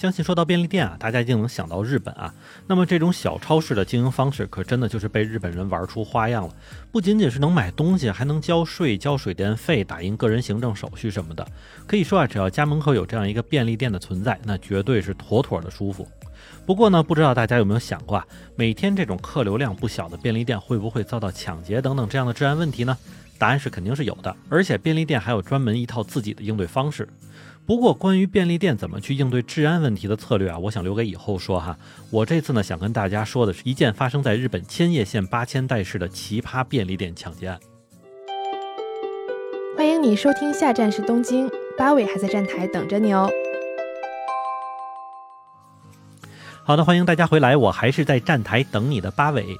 相信说到便利店啊，大家一定能想到日本啊。那么这种小超市的经营方式，可真的就是被日本人玩出花样了。不仅仅是能买东西，还能交税、交水电费、打印个人行政手续什么的。可以说啊，只要家门口有这样一个便利店的存在，那绝对是妥妥的舒服。不过呢，不知道大家有没有想过啊，每天这种客流量不小的便利店，会不会遭到抢劫等等这样的治安问题呢？答案是肯定是有的，而且便利店还有专门一套自己的应对方式。不过，关于便利店怎么去应对治安问题的策略啊，我想留给以后说哈。我这次呢，想跟大家说的是一件发生在日本千叶县八千代市的奇葩便利店抢劫案。欢迎你收听，下站是东京，八尾还在站台等着你哦。好的，欢迎大家回来，我还是在站台等你的八尾。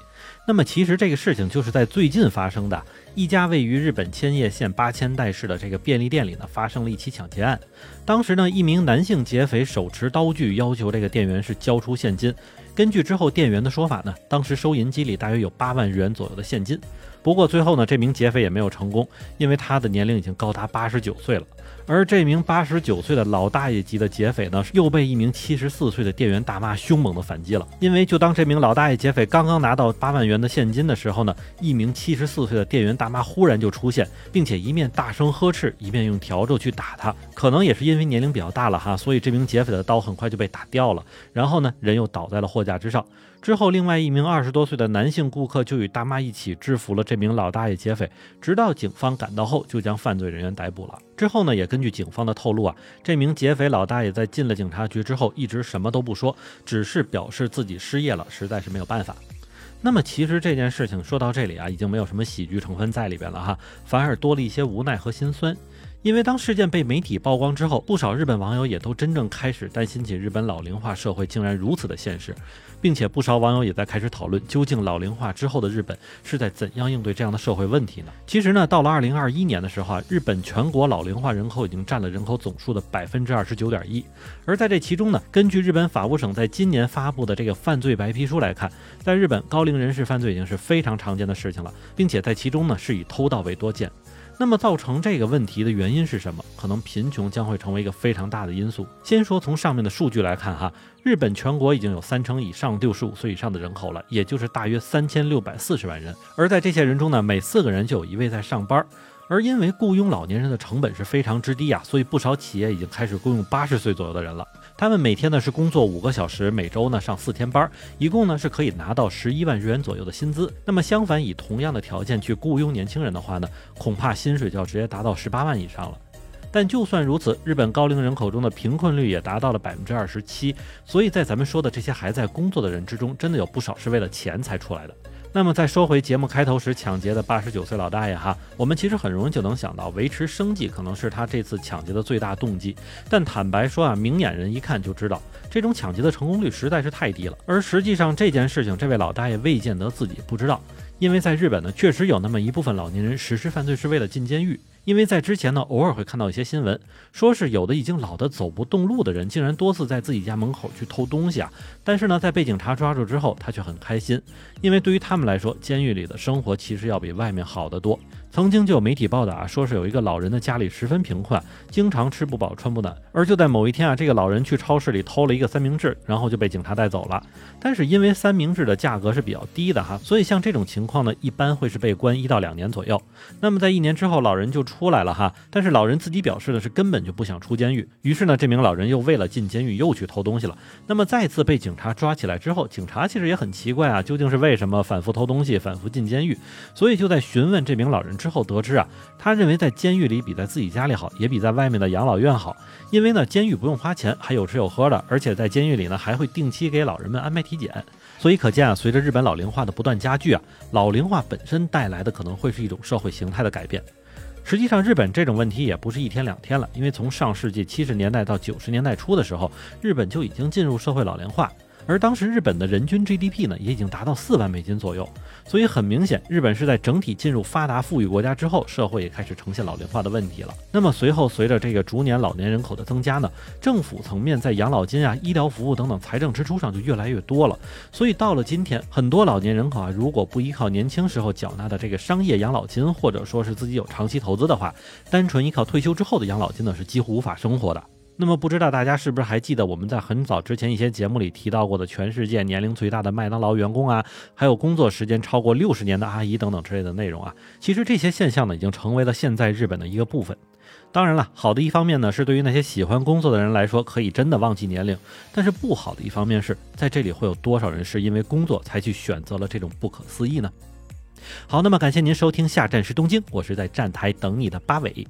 那么，其实这个事情就是在最近发生的。一家位于日本千叶县八千代市的这个便利店里呢，发生了一起抢劫案。当时呢，一名男性劫匪手持刀具，要求这个店员是交出现金。根据之后店员的说法呢，当时收银机里大约有八万元左右的现金。不过最后呢，这名劫匪也没有成功，因为他的年龄已经高达八十九岁了。而这名八十九岁的老大爷级的劫匪呢，又被一名七十四岁的店员大妈凶猛的反击了。因为就当这名老大爷劫匪刚刚拿到八万元的现金的时候呢，一名七十四岁的店员大妈忽然就出现，并且一面大声呵斥，一面用笤帚去打他。可能也是因为年龄比较大了哈，所以这名劫匪的刀很快就被打掉了。然后呢，人又倒在了货架之上。之后，另外一名二十多岁的男性顾客就与大妈一起制服了这名老大爷劫匪，直到警方赶到后，就将犯罪人员逮捕了。之后呢，也根据警方的透露啊，这名劫匪老大爷在进了警察局之后，一直什么都不说，只是表示自己失业了，实在是没有办法。那么，其实这件事情说到这里啊，已经没有什么喜剧成分在里边了哈，反而多了一些无奈和心酸。因为当事件被媒体曝光之后，不少日本网友也都真正开始担心起日本老龄化社会竟然如此的现实，并且不少网友也在开始讨论，究竟老龄化之后的日本是在怎样应对这样的社会问题呢？其实呢，到了二零二一年的时候啊，日本全国老龄化人口已经占了人口总数的百分之二十九点一，而在这其中呢，根据日本法务省在今年发布的这个犯罪白皮书来看，在日本高龄人士犯罪已经是非常常见的事情了，并且在其中呢是以偷盗为多见。那么造成这个问题的原因是什么？可能贫穷将会成为一个非常大的因素。先说从上面的数据来看，哈，日本全国已经有三成以上六十五岁以上的人口了，也就是大约三千六百四十万人。而在这些人中呢，每四个人就有一位在上班。而因为雇佣老年人的成本是非常之低啊，所以不少企业已经开始雇佣八十岁左右的人了。他们每天呢是工作五个小时，每周呢上四天班，一共呢是可以拿到十一万日元左右的薪资。那么相反，以同样的条件去雇佣年轻人的话呢，恐怕薪水就要直接达到十八万以上了。但就算如此，日本高龄人口中的贫困率也达到了百分之二十七。所以在咱们说的这些还在工作的人之中，真的有不少是为了钱才出来的。那么再说回节目开头时抢劫的八十九岁老大爷哈，我们其实很容易就能想到维持生计可能是他这次抢劫的最大动机。但坦白说啊，明眼人一看就知道，这种抢劫的成功率实在是太低了。而实际上这件事情，这位老大爷未见得自己不知道，因为在日本呢，确实有那么一部分老年人实施犯罪是为了进监狱。因为在之前呢，偶尔会看到一些新闻，说是有的已经老得走不动路的人，竟然多次在自己家门口去偷东西啊。但是呢，在被警察抓住之后，他却很开心，因为对于他们来说，监狱里的生活其实要比外面好得多。曾经就有媒体报道啊，说是有一个老人的家里十分贫困，经常吃不饱穿不暖。而就在某一天啊，这个老人去超市里偷了一个三明治，然后就被警察带走了。但是因为三明治的价格是比较低的哈，所以像这种情况呢，一般会是被关一到两年左右。那么在一年之后，老人就出来了哈。但是老人自己表示的是根本就不想出监狱。于是呢，这名老人又为了进监狱又去偷东西了。那么再次被警察抓起来之后，警察其实也很奇怪啊，究竟是为什么反复偷东西、反复进监狱？所以就在询问这名老人。之后得知啊，他认为在监狱里比在自己家里好，也比在外面的养老院好。因为呢，监狱不用花钱，还有吃有喝的，而且在监狱里呢，还会定期给老人们安排体检。所以可见啊，随着日本老龄化的不断加剧啊，老龄化本身带来的可能会是一种社会形态的改变。实际上，日本这种问题也不是一天两天了，因为从上世纪七十年代到九十年代初的时候，日本就已经进入社会老龄化。而当时日本的人均 GDP 呢，也已经达到四万美金左右，所以很明显，日本是在整体进入发达富裕国家之后，社会也开始呈现老龄化的问题了。那么随后随着这个逐年老年人口的增加呢，政府层面在养老金啊、医疗服务等等财政支出上就越来越多了。所以到了今天，很多老年人口啊，如果不依靠年轻时候缴纳的这个商业养老金，或者说是自己有长期投资的话，单纯依靠退休之后的养老金呢，是几乎无法生活的。那么不知道大家是不是还记得我们在很早之前一些节目里提到过的全世界年龄最大的麦当劳员工啊，还有工作时间超过六十年的阿姨等等之类的内容啊？其实这些现象呢，已经成为了现在日本的一个部分。当然了，好的一方面呢，是对于那些喜欢工作的人来说，可以真的忘记年龄；但是不好的一方面是在这里会有多少人是因为工作才去选择了这种不可思议呢？好，那么感谢您收听下站是东京，我是在站台等你的八尾。